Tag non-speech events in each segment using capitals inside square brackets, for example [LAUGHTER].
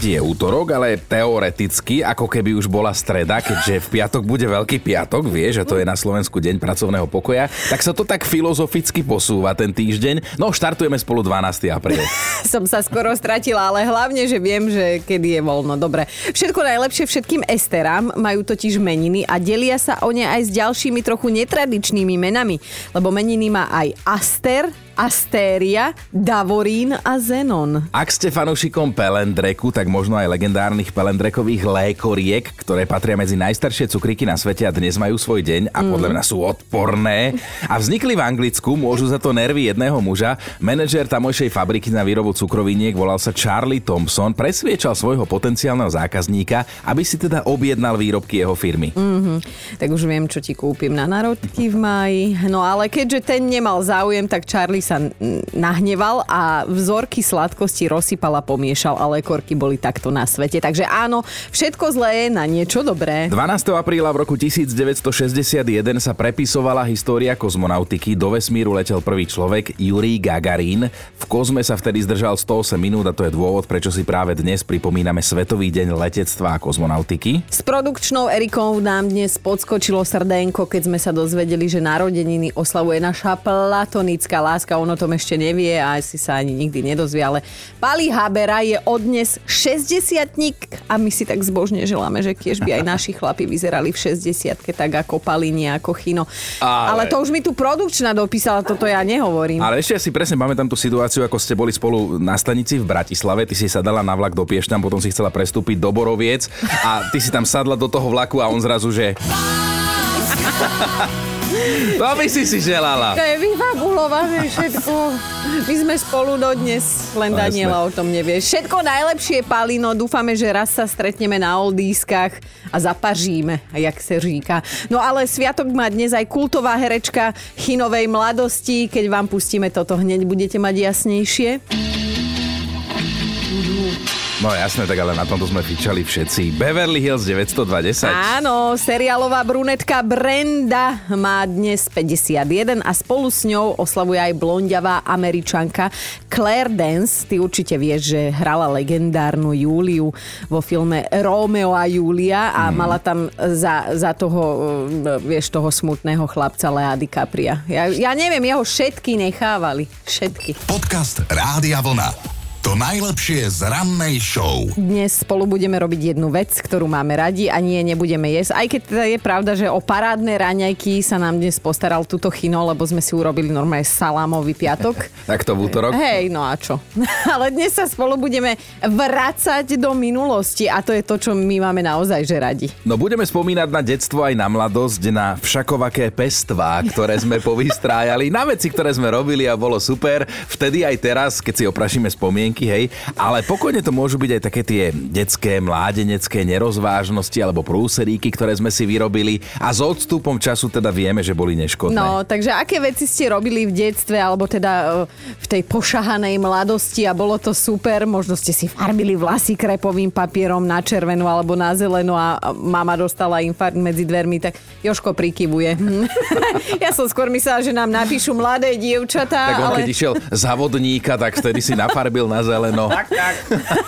je útorok, ale teoreticky, ako keby už bola streda, keďže v piatok bude Veľký piatok, vie, že to je na Slovensku deň pracovného pokoja, tak sa to tak filozoficky posúva ten týždeň. No, štartujeme spolu 12. apríl. [LAUGHS] Som sa skoro stratila, ale hlavne, že viem, že kedy je voľno. Dobre. Všetko najlepšie všetkým esterám, majú totiž meniny a delia sa o ne aj s ďalšími trochu netradičnými menami, lebo meniny má aj Aster, Astéria, Davorín a Zenon. Ak ste fanúšikom Pelendreku, tak možno aj legendárnych Pelendrekových lékoriek, ktoré patria medzi najstaršie cukríky na svete a dnes majú svoj deň a podľa mňa sú odporné. A vznikli v Anglicku, môžu za to nervy jedného muža. Manažer tamojšej fabriky na výrobu cukroviniek volal sa Charlie Thompson, presviečal svojho potenciálneho zákazníka, aby si teda objednal výrobky jeho firmy. Mm-hmm. Tak už viem, čo ti kúpim na narodky v maji. No ale keďže ten nemal záujem, tak Charlie sa nahneval a vzorky sladkosti rozsypal a pomiešal a lekorky boli takto na svete. Takže áno, všetko zlé je na niečo dobré. 12. apríla v roku 1961 sa prepisovala história kozmonautiky. Do vesmíru letel prvý človek, Yuri Gagarin. V kozme sa vtedy zdržal 108 minút a to je dôvod, prečo si práve dnes pripomíname Svetový deň letectva a kozmonautiky. S produkčnou Erikou nám dnes podskočilo srdenko, keď sme sa dozvedeli, že narodeniny oslavuje naša platonická láska on o tom ešte nevie a asi sa ani nikdy nedozvie, ale Pali Habera je odnes 60 a my si tak zbožne želáme, že kiež by aj naši chlapi vyzerali v 60 tak ako Palini, ako Chino. Ale... ale to už mi tu produkčná dopísala, toto ja nehovorím. Ale ešte si presne pamätám tú situáciu, ako ste boli spolu na stanici v Bratislave, ty si sa dala na vlak do Piešťan, potom si chcela prestúpiť do Boroviec a ty si tam sadla do toho vlaku a on zrazu, že... [LAUGHS] To by si si želala. To je vyfabulované všetko. My sme spolu dodnes, len no, Daniela o tom nevie. Všetko najlepšie, Palino. Dúfame, že raz sa stretneme na oldískach a zapažíme, jak sa říká. No ale sviatok má dnes aj kultová herečka Chinovej mladosti. Keď vám pustíme toto hneď, budete mať jasnejšie. No jasné, tak ale na tomto sme fičali všetci. Beverly Hills 920. Áno, seriálová brunetka Brenda má dnes 51 a spolu s ňou oslavuje aj blondiavá američanka Claire Dance. Ty určite vieš, že hrala legendárnu Júliu vo filme Romeo a Julia a mm. mala tam za, za toho, e, vieš, toho smutného chlapca Lea DiCapria. Ja, ja neviem, jeho všetky nechávali. Všetky. Podcast Rádia Vlna. To najlepšie z rannej show. Dnes spolu budeme robiť jednu vec, ktorú máme radi a nie, nebudeme jesť. Aj keď teda je pravda, že o parádne raňajky sa nám dnes postaral túto chino, lebo sme si urobili normálne salámový piatok. [LAUGHS] tak to v útorok? Hej, no a čo? [LAUGHS] Ale dnes sa spolu budeme vracať do minulosti a to je to, čo my máme naozaj že radi. No budeme spomínať na detstvo aj na mladosť, na všakovaké pestvá, ktoré sme [LAUGHS] povystrájali, na veci, ktoré sme robili a bolo super. Vtedy aj teraz, keď si oprašíme spomienky, myšlienky, hej, ale pokojne to môžu byť aj také tie detské, mládenecké nerozvážnosti alebo prúseríky, ktoré sme si vyrobili a s odstupom času teda vieme, že boli neškodné. No, takže aké veci ste robili v detstve alebo teda e, v tej pošahanej mladosti a bolo to super, možno ste si farbili vlasy krepovým papierom na červenú alebo na zelenú a mama dostala infarkt medzi dvermi, tak Joško prikyvuje. [LAUGHS] ja som skôr myslela, že nám napíšu mladé dievčatá. Tak on ale... keď išiel zavodníka, tak vtedy si nafarbil na zeleno. Tak, tak.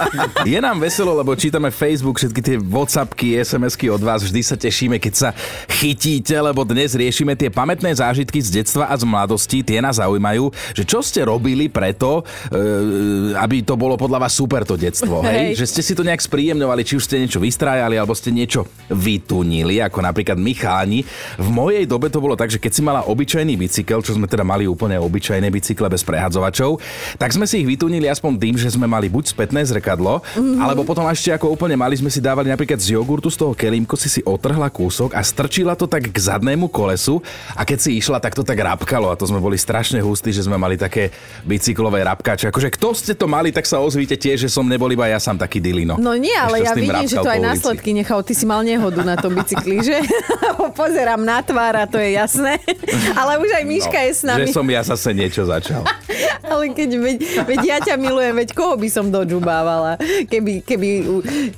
[LAUGHS] Je nám veselo, lebo čítame Facebook, všetky tie Whatsappky, SMSky od vás. Vždy sa tešíme, keď sa chytíte, lebo dnes riešime tie pamätné zážitky z detstva a z mladosti. Tie nás zaujímajú, že čo ste robili preto, e, aby to bolo podľa vás super to detstvo. Hej? Že ste si to nejak spríjemňovali, či už ste niečo vystrájali, alebo ste niečo vytunili, ako napríklad my cháni. V mojej dobe to bolo tak, že keď si mala obyčajný bicykel, čo sme teda mali úplne obyčajné bicykle bez prehadzovačov, tak sme si ich vytunili aspoň tým, že sme mali buď spätné zrkadlo, mm-hmm. alebo potom ešte ako úplne mali sme si dávali napríklad z jogurtu z toho kelímko si si otrhla kúsok a strčila to tak k zadnému kolesu a keď si išla, tak to tak rapkalo a to sme boli strašne hustí, že sme mali také bicyklové rapkače. Akože kto ste to mali, tak sa ozvíte tiež, že som nebol iba ja sám taký dilino. No nie, ale ja vidím, že to aj následky nechal. Ty si mal nehodu na tom bicykli, že? [LAUGHS] Pozerám na tvár a to je jasné. [LAUGHS] ale už aj Miška no, je s nami. Že som ja zase niečo začal. [LAUGHS] Ale keď, veď, veď ja ťa milujem, veď koho by som dožubávala? Keby, keby,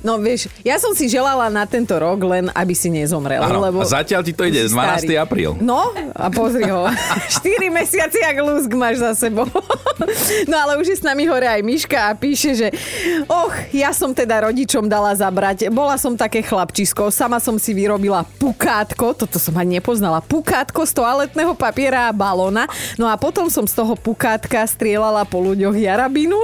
no vieš, ja som si želala na tento rok len, aby si nezomrel. Áno, lebo a zatiaľ ti to ide, 12. starý. apríl. No, a pozri ho. [LAUGHS] 4 mesiace, jak lúsk máš za sebou. [LAUGHS] No ale už je s nami hore aj Miška a píše, že och, ja som teda rodičom dala zabrať. Bola som také chlapčisko, sama som si vyrobila pukátko, toto som ani nepoznala, pukátko z toaletného papiera a balóna. No a potom som z toho pukátka strieľala po ľuďoch jarabinu.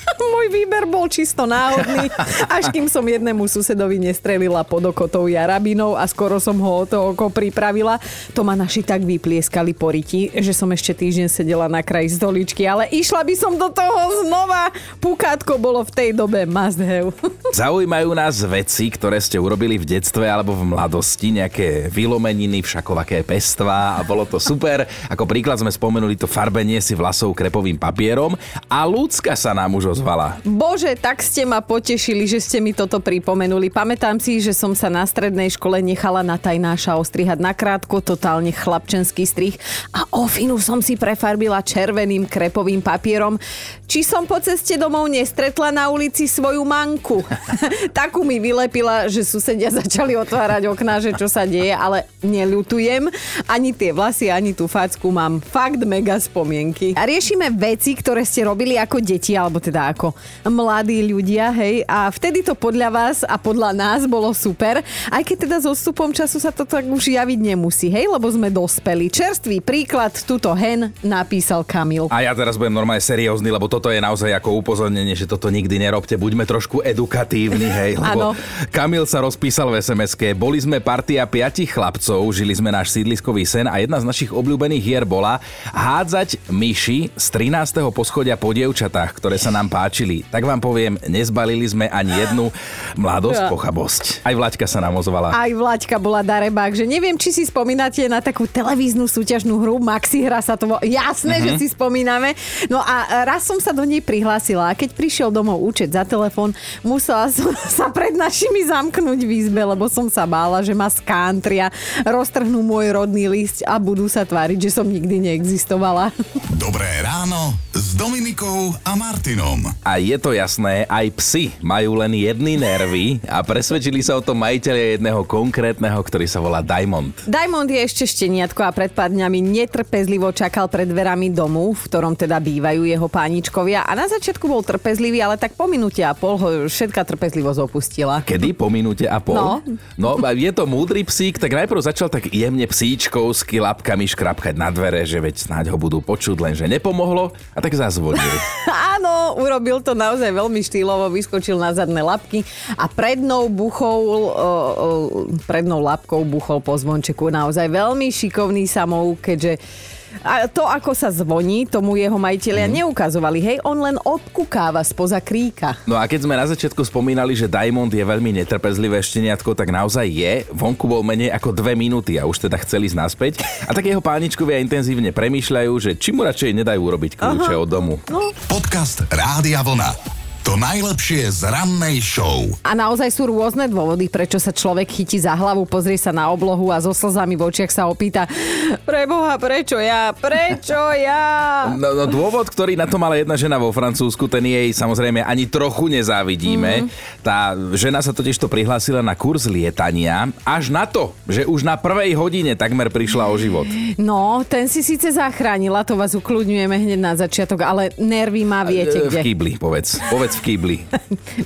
Môj výber bol čisto náhodný, až kým som jednému susedovi nestrelila pod okotou jarabinou a skoro som ho o to oko pripravila. To ma naši tak vyplieskali po riti, že som ešte týždeň sedela na kraji stoličky, ale išla by som do toho znova. Pukátko bolo v tej dobe must have. Zaujímajú nás veci, ktoré ste urobili v detstve alebo v mladosti, nejaké vylomeniny, všakovaké pestva a bolo to super. Ako príklad sme spomenuli to farbenie si vlasov krepovým papierom a ľudská sa nám už ozvala. Bože, tak ste ma potešili, že ste mi toto pripomenuli. Pamätám si, že som sa na strednej škole nechala na tajnáša ostrihať na krátko, totálne chlapčenský strih a ofinu som si prefarbila červeným krepovým papierom. Či som po ceste domov nestretla na ulici svoju manku. [LAUGHS] Takú mi vylepila, že susedia začali otvárať okná, že čo sa deje, ale neľutujem. Ani tie vlasy, ani tú facku mám fakt mega spomienky. A riešime veci, ktoré ste robili ako deti, alebo teda ako mladí ľudia, hej. A vtedy to podľa vás a podľa nás bolo super, aj keď teda so stupom času sa to tak už javiť nemusí, hej, lebo sme dospeli. Čerstvý príklad, túto hen napísal Kamil. A ja teraz budem normálne seriózny, lebo toto je naozaj ako upozornenie, že toto nikdy nerobte. Buďme trošku edukatívni, hej. Lebo. Kamil sa rozpísal v sms Boli sme partia piatich chlapcov, žili sme náš sídliskový sen a jedna z našich obľúbených hier bola hádzať myši z 13. poschodia po dievčatách, ktoré sa nám páčili. Tak vám poviem, nezbalili sme ani jednu mladosť, pochabosť. Aj Vlaďka sa nám ozvala. Aj Vlaďka bola darebák, že neviem, či si spomínate na takú televíznu súťažnú hru Maxi hra sa to vo... Jasné, že si spomíname. No a raz som sa do nej prihlásila a keď prišiel domov účet za telefón, musela som [LAUGHS] sa pred našimi zamknúť v izbe, lebo som sa bála, že ma skantria, roztrhnú môj rodný list a budú sa tváriť, že som nikdy neexistovala. [LAUGHS] Dobré ráno s Dominikou a Martinom. A je to jasné, aj psy majú len jedny nervy a presvedčili sa o tom majiteľia jedného konkrétneho, ktorý sa volá Diamond. Diamond je ešte šteniatko a pred pár dňami netrpezlivo čakal pred dverami domu, v ktorom teda bývajú jeho páničkovia a na začiatku bol trpezlivý, ale tak po minúte a pol ho všetká trpezlivosť opustila. Kedy? Po minúte a pol? No. no je to múdry psík, tak najprv začal tak jemne psíčkovsky lapkami škrapkať na dvere, že veď snáď ho budú počuť, lenže nepomohlo a tak zazvonil. [LAUGHS] Áno, urobil to naozaj veľmi štýlovo, vyskočil na zadné labky a prednou o, prednou labkou buchol po zvončeku. Naozaj veľmi šikovný samouk, keďže a to, ako sa zvoní, tomu jeho majiteľia Mhm. neukazovali. Hej, on len odkukáva spoza kríka. No a keď sme na začiatku spomínali, že Diamond je veľmi netrpezlivé šteniatko, tak naozaj je. Vonku bol menej ako dve minúty a už teda chceli ísť naspäť. A tak jeho páničkovia intenzívne premýšľajú, že či mu radšej nedajú urobiť kľúče od domu. Podcast Rádia Vlna. To najlepšie z rannej show. A naozaj sú rôzne dôvody, prečo sa človek chytí za hlavu, pozrie sa na oblohu a so slzami v očiach sa opýta Preboha, prečo ja? Prečo ja? No, no dôvod, ktorý na to mala jedna žena vo Francúzsku, ten jej samozrejme ani trochu nezávidíme. Mm. Tá žena sa totiž to prihlásila na kurz lietania až na to, že už na prvej hodine takmer prišla o život. No, ten si síce zachránila, to vás ukludňujeme hneď na začiatok, ale nervy má viete E, V kde. kýbli, povedz. Povedz v kýbli. [LAUGHS]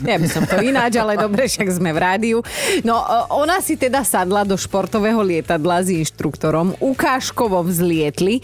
Ja by som to ináč, ale dobre, však sme v rádiu. No, ona si teda sadla do športového lietadla s inštruktorom, ukážkovo vzlietli,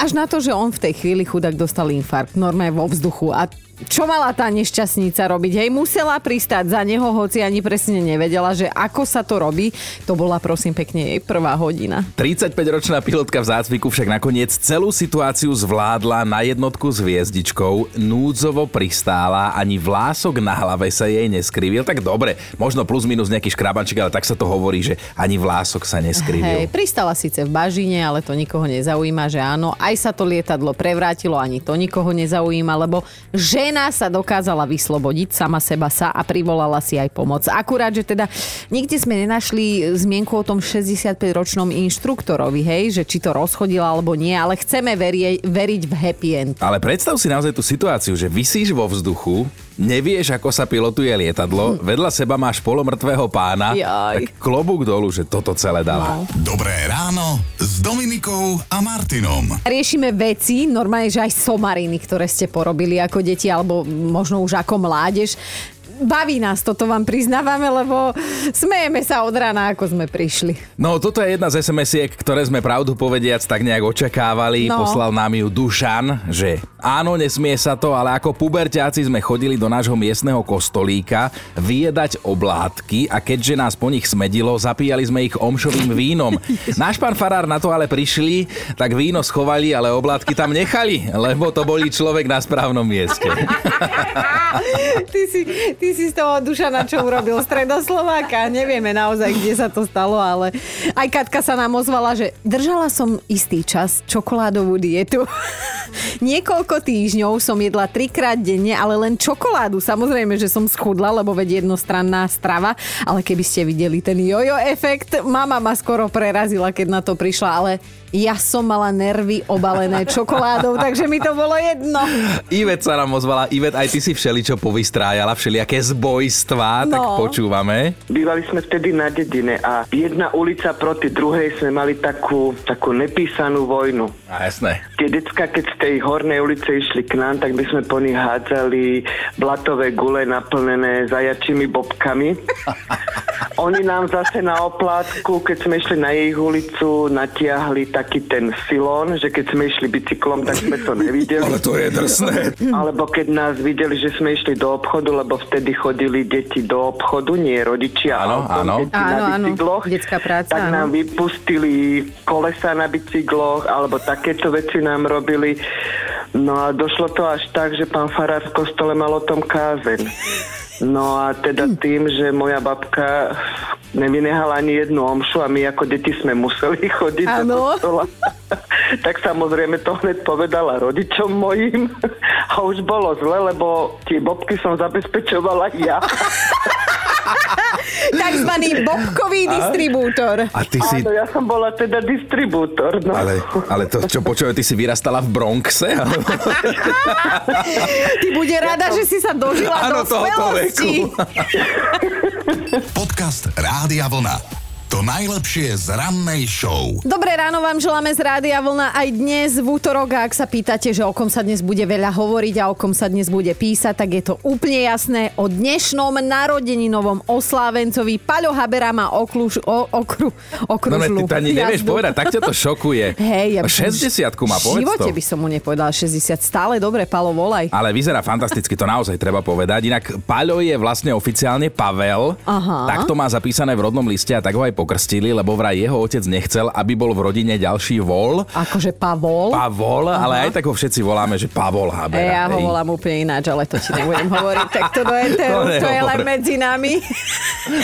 až na to, že on v tej chvíli chudák dostal infarkt, normálne vo vzduchu. A čo mala tá nešťastnica robiť? Hej, musela pristáť za neho, hoci ani presne nevedela, že ako sa to robí. To bola prosím pekne jej prvá hodina. 35-ročná pilotka v zácviku však nakoniec celú situáciu zvládla na jednotku s hviezdičkou, núdzovo pristála, ani vlások na hlave sa jej neskrivil. Tak dobre, možno plus minus nejaký škrabanček, ale tak sa to hovorí, že ani vlások sa neskrivil. Hej, pristala síce v bažine, ale to nikoho nezaujíma, že áno. Aj sa to lietadlo prevrátilo, ani to nikoho nezaujíma, lebo žena sa dokázala vyslobodiť sama seba sa a privolala si aj pomoc. Akurát, že teda nikde sme nenašli zmienku o tom 65-ročnom inštruktorovi, hej, že či to rozchodila alebo nie, ale chceme verie, veriť v happy end. Ale predstav si naozaj tú situáciu, že vysíš vo vzduchu, nevieš, ako sa pilotuje lietadlo, vedľa seba máš polomrtvého pána, Jaj. tak klobúk dolu, že toto celé dala. No. Dobré ráno s Dominikou a Martinom. Riešime veci, normálne, že aj somariny, ktoré ste porobili ako deti, alebo možno už ako mládež. Baví nás toto, vám priznávame, lebo smejeme sa od rána, ako sme prišli. No, toto je jedna z SMS-iek, ktoré sme pravdu povediac tak nejak očakávali. No. Poslal nám ju Dušan, že áno, nesmie sa to, ale ako puberťáci sme chodili do nášho miestneho kostolíka vyjedať oblátky a keďže nás po nich smedilo, zapíjali sme ich omšovým vínom. [LAUGHS] Náš pán farár na to ale prišli, tak víno schovali, ale oblátky tam nechali, lebo to boli človek na správnom mieste. [LAUGHS] [LAUGHS] Ty si, ty si z toho Dušana čo urobil stredoslováka. Nevieme naozaj, kde sa to stalo, ale aj Katka sa nám ozvala, že držala som istý čas čokoládovú dietu. [LAUGHS] Niekoľko týždňov som jedla trikrát denne, ale len čokoládu. Samozrejme, že som schudla, lebo veď jednostranná strava, ale keby ste videli ten jojo efekt, mama ma skoro prerazila, keď na to prišla, ale ja som mala nervy obalené čokoládou, takže mi to bolo jedno. Ivet sa nám ozvala. Ivet, aj ty si všeličo povystrájala, všelijaké zbojstvá, tak No. počúvame. Bývali sme vtedy na dedine a jedna ulica proti druhej sme mali takú, takú nepísanú vojnu. A jasné. Tie decka, keď z tej hornej ulice išli k nám, tak by sme po nich hádzali blatové gule naplnené zajačími bobkami. [LAUGHS] Oni nám zase na oplátku, keď sme išli na ich ulicu, natiahli taký ten silón, že keď sme išli bicyklom, tak sme to nevideli. [LAUGHS] to je drsné. Alebo keď nás videli, že sme išli do obchodu, lebo vtedy chodili deti do obchodu, nie rodičia. Áno, áno. deti Áno, na áno. bicykloch, Detská práca, tak áno. nám vypustili kolesa na bicykloch, alebo takéto veci nám robili. No a došlo to až tak, že pán Farár v kostole mal o tom kázeň. No a teda tým, že moja babka nevynehala ani jednu omšu a my ako deti sme museli chodiť do Áno. kostola, [LAUGHS] tak samozrejme to hneď povedala rodičom mojim a už bolo zle, lebo tie bobky som zabezpečovala ja. [LAUGHS] Takzvaný bobkový distribútor. A ty si... Áno, ja som bola teda distribútor. No. Ale, ale to, čo počujem, ty si vyrastala v Bronxe? Alebo... Ty bude rada, že si sa dožila Áno, do tohoto smelosti. veku. Podcast Rádia Vlna. To najlepšie z rannej show. Dobré ráno vám želáme z Rádia Vlna aj dnes v útorok. A ak sa pýtate, že o kom sa dnes bude veľa hovoriť a o kom sa dnes bude písať, tak je to úplne jasné. O dnešnom narodeninovom oslávencovi Paľo Habera má okluž, o, okru, No, okružnú ty to ani nevieš jazdu. povedať, tak ťa to šokuje. [LAUGHS] Hej, ja by som- 60 má, V povedz živote to. by som mu nepovedala 60. Stále dobre, Palo, volaj. Ale vyzerá fantasticky, to naozaj treba povedať. Inak Paľo je vlastne oficiálne Pavel. Aha. Tak to má zapísané v rodnom liste a tak ho aj pokrstili, lebo vraj jeho otec nechcel, aby bol v rodine ďalší vol. Akože Pavol. Pavol, ale aj tak ho všetci voláme, že Pavol E, Habera. ja ho volám úplne ináč, ale to ti nebudem hovoriť. Tak to do eteru, To to je len medzi nami.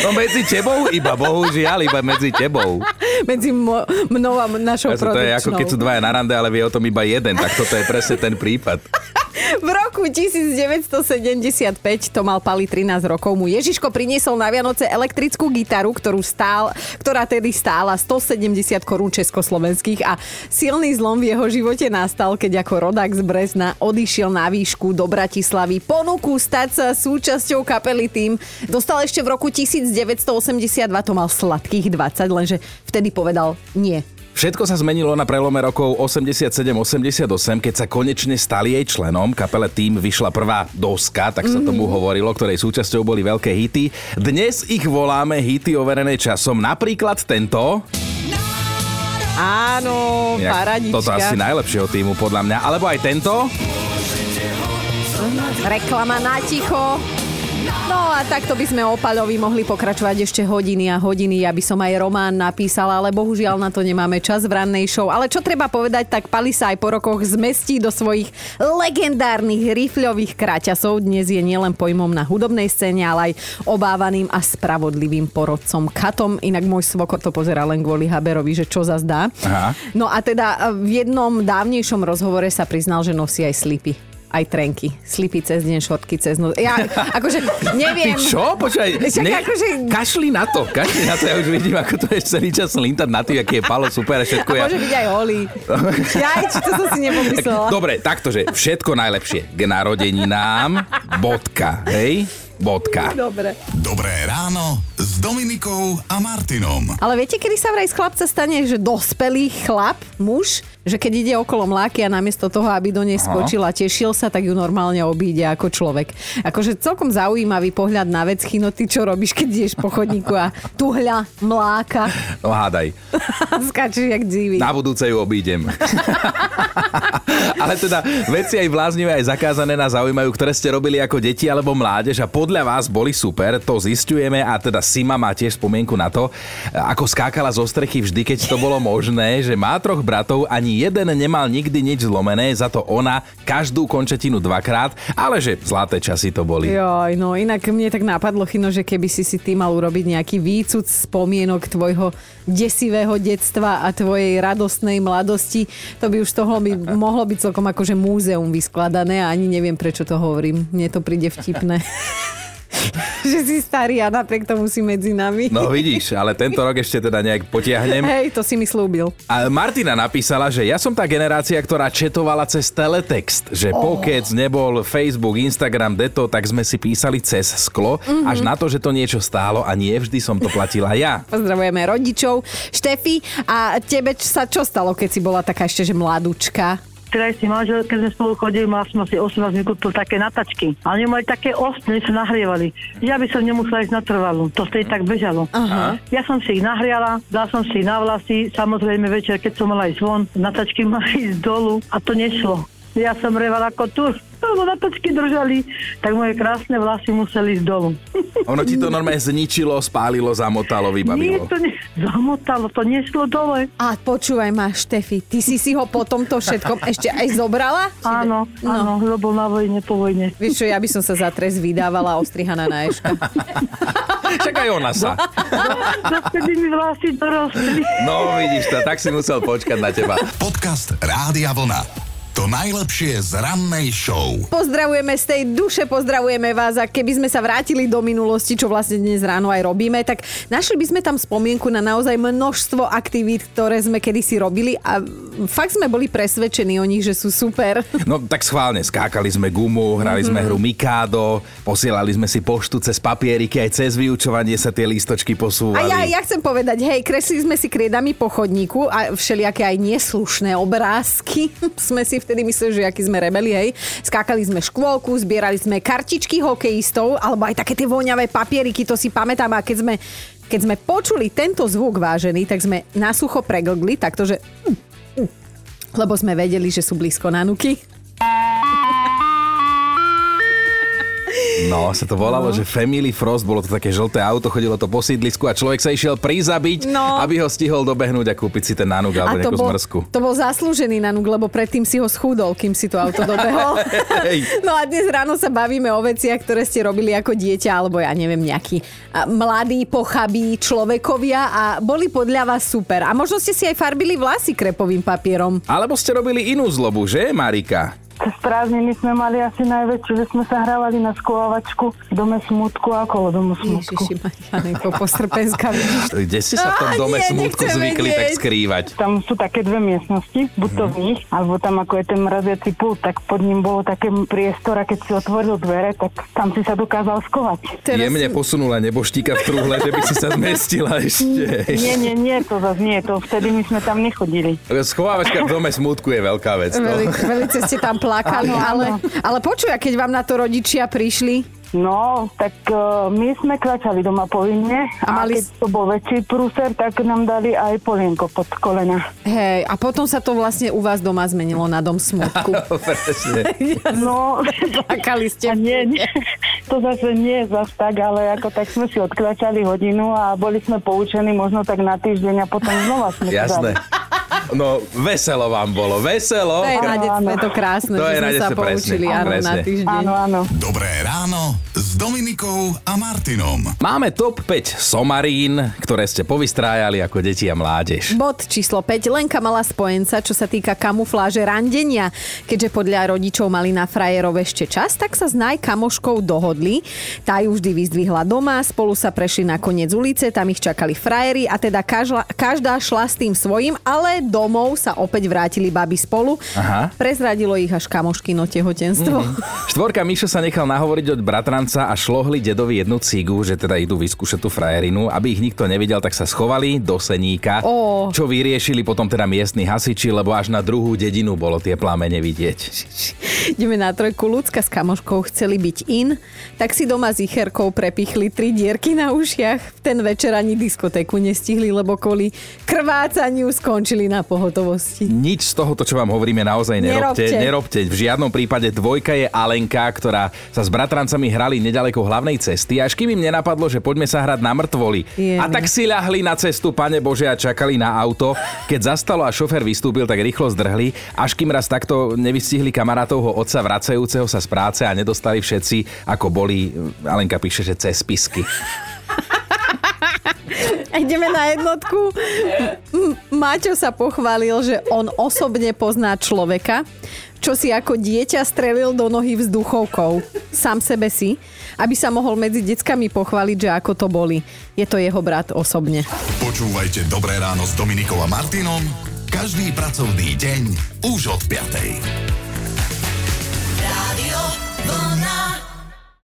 No medzi tebou iba, bohužiaľ, iba medzi tebou. medzi mo- mnou a našou Ja to je ako produkčnou. keď sú dvaja na rande, ale vie o tom iba jeden, tak toto je presne ten prípad. V roku 1975, to mal Pali 13 rokov, mu Ježiško priniesol na Vianoce elektrickú gitaru, ktorú stál, ktorá tedy stála 170 korún československých a silný zlom v jeho živote nastal, keď ako rodák z Brezna odišiel na výšku do Bratislavy ponuku stať sa súčasťou kapely tým. Dostal ešte v roku 1982, to mal sladkých 20, lenže vtedy povedal nie. Všetko sa zmenilo na prelome rokov 87-88, keď sa konečne stali jej členom. Kapele Tým vyšla prvá doska, tak sa tomu hovorilo, ktorej súčasťou boli veľké hity. Dnes ich voláme hity overené časom. Napríklad tento. Áno, Inak paradička. Toto asi najlepšieho týmu podľa mňa. Alebo aj tento. Reklama na ticho. No a takto by sme o Paľovi mohli pokračovať ešte hodiny a hodiny. Ja by som aj román napísala, ale bohužiaľ na to nemáme čas v rannej show. Ale čo treba povedať, tak Pali sa aj po rokoch zmestí do svojich legendárnych rifľových kraťasov. Dnes je nielen pojmom na hudobnej scéne, ale aj obávaným a spravodlivým porodcom Katom. Inak môj svokor to pozera len kvôli Haberovi, že čo zazdá. Aha. No a teda v jednom dávnejšom rozhovore sa priznal, že nosí aj slipy aj trenky. Slipy cez deň, šortky cez noc. Ja [LAUGHS] akože neviem. Ty čo? Počkaj, ne, akože- kašli na to, kašli na to, ja už vidím, ako to je celý čas lintať na tým, aký je Palo super a všetko. A ja... môže byť aj holý. [LAUGHS] Ja, či to som si nepomyslela. Dobre, takto, že všetko najlepšie k narodeninám, bodka, hej? Bodka. Dobre. Dobré ráno s Dominikou a Martinom. Ale viete, kedy sa vraj z chlapca stane, že dospelý chlap, muž, že keď ide okolo mláky a namiesto toho, aby do nej skočil a tešil sa, tak ju normálne obíde ako človek. Akože celkom zaujímavý pohľad na vec. Chino, ty čo robíš, keď ideš po chodníku a tuhľa mláka No hádaj, [LAUGHS] a skáčeš jak dzivý. na budúce ju obídem. [LAUGHS] [LAUGHS] Ale teda veci aj bláznivé, aj zakázané nás zaujímajú, ktoré ste robili ako deti alebo mládež a podľa vás boli super, to zistujeme a teda Sima má tiež spomienku na to, ako skákala zo strechy vždy, keď to bolo možné, že má troch bratov, ani jeden nemal nikdy nič zlomené, za to ona každú končetinu dvakrát, ale že zlaté časy to boli. Joj, no inak mne tak napadlo, Chino, že keby si si ty mal urobiť nejaký výcud spomienok tvojho desivého detstva a tvojej radostnej mladosti, to by už toho by [LAUGHS] mohlo byť celkom akože múzeum vyskladané a ani neviem, prečo to hovorím. Mne to príde vtipné. [LAUGHS] [LAUGHS] že si starý a napriek tomu si medzi nami. No vidíš, ale tento rok ešte teda nejak potiahnem. Hej, to si mi slúbil. A Martina napísala, že ja som tá generácia, ktorá četovala cez teletext, že oh. pokec nebol Facebook, Instagram, deto, tak sme si písali cez sklo, mm-hmm. až na to, že to niečo stálo a nie vždy som to platila ja. [LAUGHS] Pozdravujeme rodičov. Štefi, a tebe sa čo stalo, keď si bola taká ešte, že mladúčka? Vtedajší manžel, keď sme spolu chodili, mal som asi 18, mi kúpil také natačky. A oni mali také ostné, sa nahrievali. Ja by som nemusela ísť na trvalú. To vtedy tak bežalo. Aha. Ja som si ich nahriala, dal som si ich na vlasy, samozrejme večer, keď som mala ísť von, natačky [LAUGHS] mali ísť dolu a to nešlo. Ja som revala ako tu, lebo natačky držali, tak moje krásne vlasy museli ísť dolu. Ono ti to normálne zničilo, spálilo, zamotalo, Nie, vybavilo. to ne... zamotalo, to nešlo dole. A počúvaj ma, Štefi, ty si si ho po tomto všetkom ešte aj zobrala? Áno, No. áno, lebo na vojne, po vojne. Vieš čo, ja by som sa za trest vydávala ostrihaná na Eška. [LAUGHS] Však aj ona sa. [LAUGHS] Vtedy mi vlasy dorostli. No vidíš to, tak si musel počkať na teba. Podcast Rádia Vlna. To najlepšie z rannej show. Pozdravujeme z tej duše, pozdravujeme vás a keby sme sa vrátili do minulosti, čo vlastne dnes ráno aj robíme, tak našli by sme tam spomienku na naozaj množstvo aktivít, ktoré sme kedysi robili a fakt sme boli presvedčení o nich, že sú super. No tak schválne, skákali sme gumu, hrali sme hru Mikado, posielali sme si poštu cez papieriky, aj cez vyučovanie sa tie lístočky A posúvali. ja, ja chcem povedať, hej, kresli sme si kriedami po chodníku a všelijaké aj neslušné obrázky [LAUGHS] sme si vtedy mysleli, že aký sme rebeli, hej. Skákali sme škôlku, zbierali sme kartičky hokejistov, alebo aj také tie voňavé papieriky, to si pamätám. A keď sme, keď sme počuli tento zvuk vážený, tak sme na sucho preglgli, takto, že... Lebo sme vedeli, že sú blízko na No, sa to volalo, že Family Frost, bolo to také žlté auto, chodilo to po sídlisku a človek sa išiel prizabiť, No. aby ho stihol dobehnúť a kúpiť si ten nanúk alebo nejakú bol, zmrzku. to bol zaslúžený nanúk, lebo predtým si ho schudol, kým si to auto dobehol. [LAUGHS] No a dnes ráno sa bavíme o veciach, ktoré ste robili ako dieťa, alebo ja neviem, nejakí a, mladí, pochabí človekovia a boli podľa vás super. A možno ste si aj farbili vlasy krepovým papierom. Alebo ste robili inú zlobu, že Marika? Cez prázdniny sme mali asi najväčšiu, že sme sa hrávali na skovávačku v dome smutku a okolo domu smutku. Ježiši, Marianko? [LAUGHS] Kde ste sa v tom dome nie, smutku zvykli tak skrývať? Tam sú také dve miestnosti, buď to v nich, alebo tam ako je ten mraziaci pult, tak pod ním bolo také priestor a keď si otvoril dvere, tak tam si sa dokázal skovať. Teraz- Jemne posunula neboštíka v truhle, že by si sa zmestila ešte. Nie, nie, nie, to zase nie, to vtedy my sme tam nechodili. Schovávačka v dome smutku je veľká vec. No. Ste tam plakali, Áno, ale, áno. ale počuj, a keď vám na to rodičia prišli, No, tak uh, my sme kračali doma povinne A a, mali keď s- to bol väčší prúser, tak nám dali aj polienko pod kolena. hej, a potom sa to vlastne u vás doma zmenilo na dom smutku. [LAUGHS] [LAUGHS] No, Plakali ste. a nie, nie, To zase nie je zas tak, ale ako tak sme si odkračali hodinu a boli sme poučení možno tak na týždeň a potom znova sme Jasné. No, veselo vám bolo, veselo. To je na detstve to krásne, To že je sme sa presne. poučili Áno, na týždeň. Áno, áno. Dobré ráno s Dominikou a Martinom. Máme top 5 somarín, ktoré ste povystrájali ako deti a mládež. Bod číslo 5. Lenka mala spojenca, čo sa týka kamufláže randenia. Keďže podľa rodičov mali na frajerov ešte čas, tak sa s najkamoškou dohodli. Tá ju vždy vyzdvihla doma, spolu sa prešli na koniec ulice, tam ich čakali frajeri a teda každá, každá šla s tým svojím, ale domov sa opäť vrátili baby spolu. Aha. Prezradilo ich až kamoškino tehotenstvo. Štvorka Mišo sa nechal nahovoriť od bratranca a šlohli dedovi jednu cigu, že teda idú vyskúšať tú frajerinu. Aby ich nikto nevidel, tak sa schovali do seníka, Ó. čo vyriešili potom teda miestni hasiči, lebo až na druhú dedinu bolo tie plamene vidieť. Ideme na trojku. Ľudská s kamoškou chceli byť in, tak si doma s icherkou prepichli tri dierky na ušiach. V ten večer ani diskotéku nestihli, lebo kvôli krvácaniu skončili na pohotovosti. Nič z tohoto, čo vám hovoríme, naozaj nerobte. Nerobte. Nerobte. V žiadnom prípade dvojka je Alenka, ktorá sa s bratrancami hrali nedaleko hlavnej cesty, až kým im nenapadlo, že poďme sa hrať na mŕtvoli. A tak si ľahli na cestu, pane Bože, a čakali na auto. Keď zastalo a šofer vystúpil, tak rýchlo zdrhli, až kým raz takto nevystihli kamarátovho otca vracajúceho sa z práce a nedostali všetci, ako boli, Alenka píše, že cez pisky. A [LAUGHS] ideme na jednotku. Maťo sa pochválil, že on osobne pozná človeka, čo si ako dieťa strelil do nohy vzduchovkou. Sám sebe si, aby sa mohol medzi deckami pochváliť, že ako to boli. Je to jeho brat osobne. Počúvajte Dobré ráno s Dominikou a Martinom každý pracovný deň už od 5.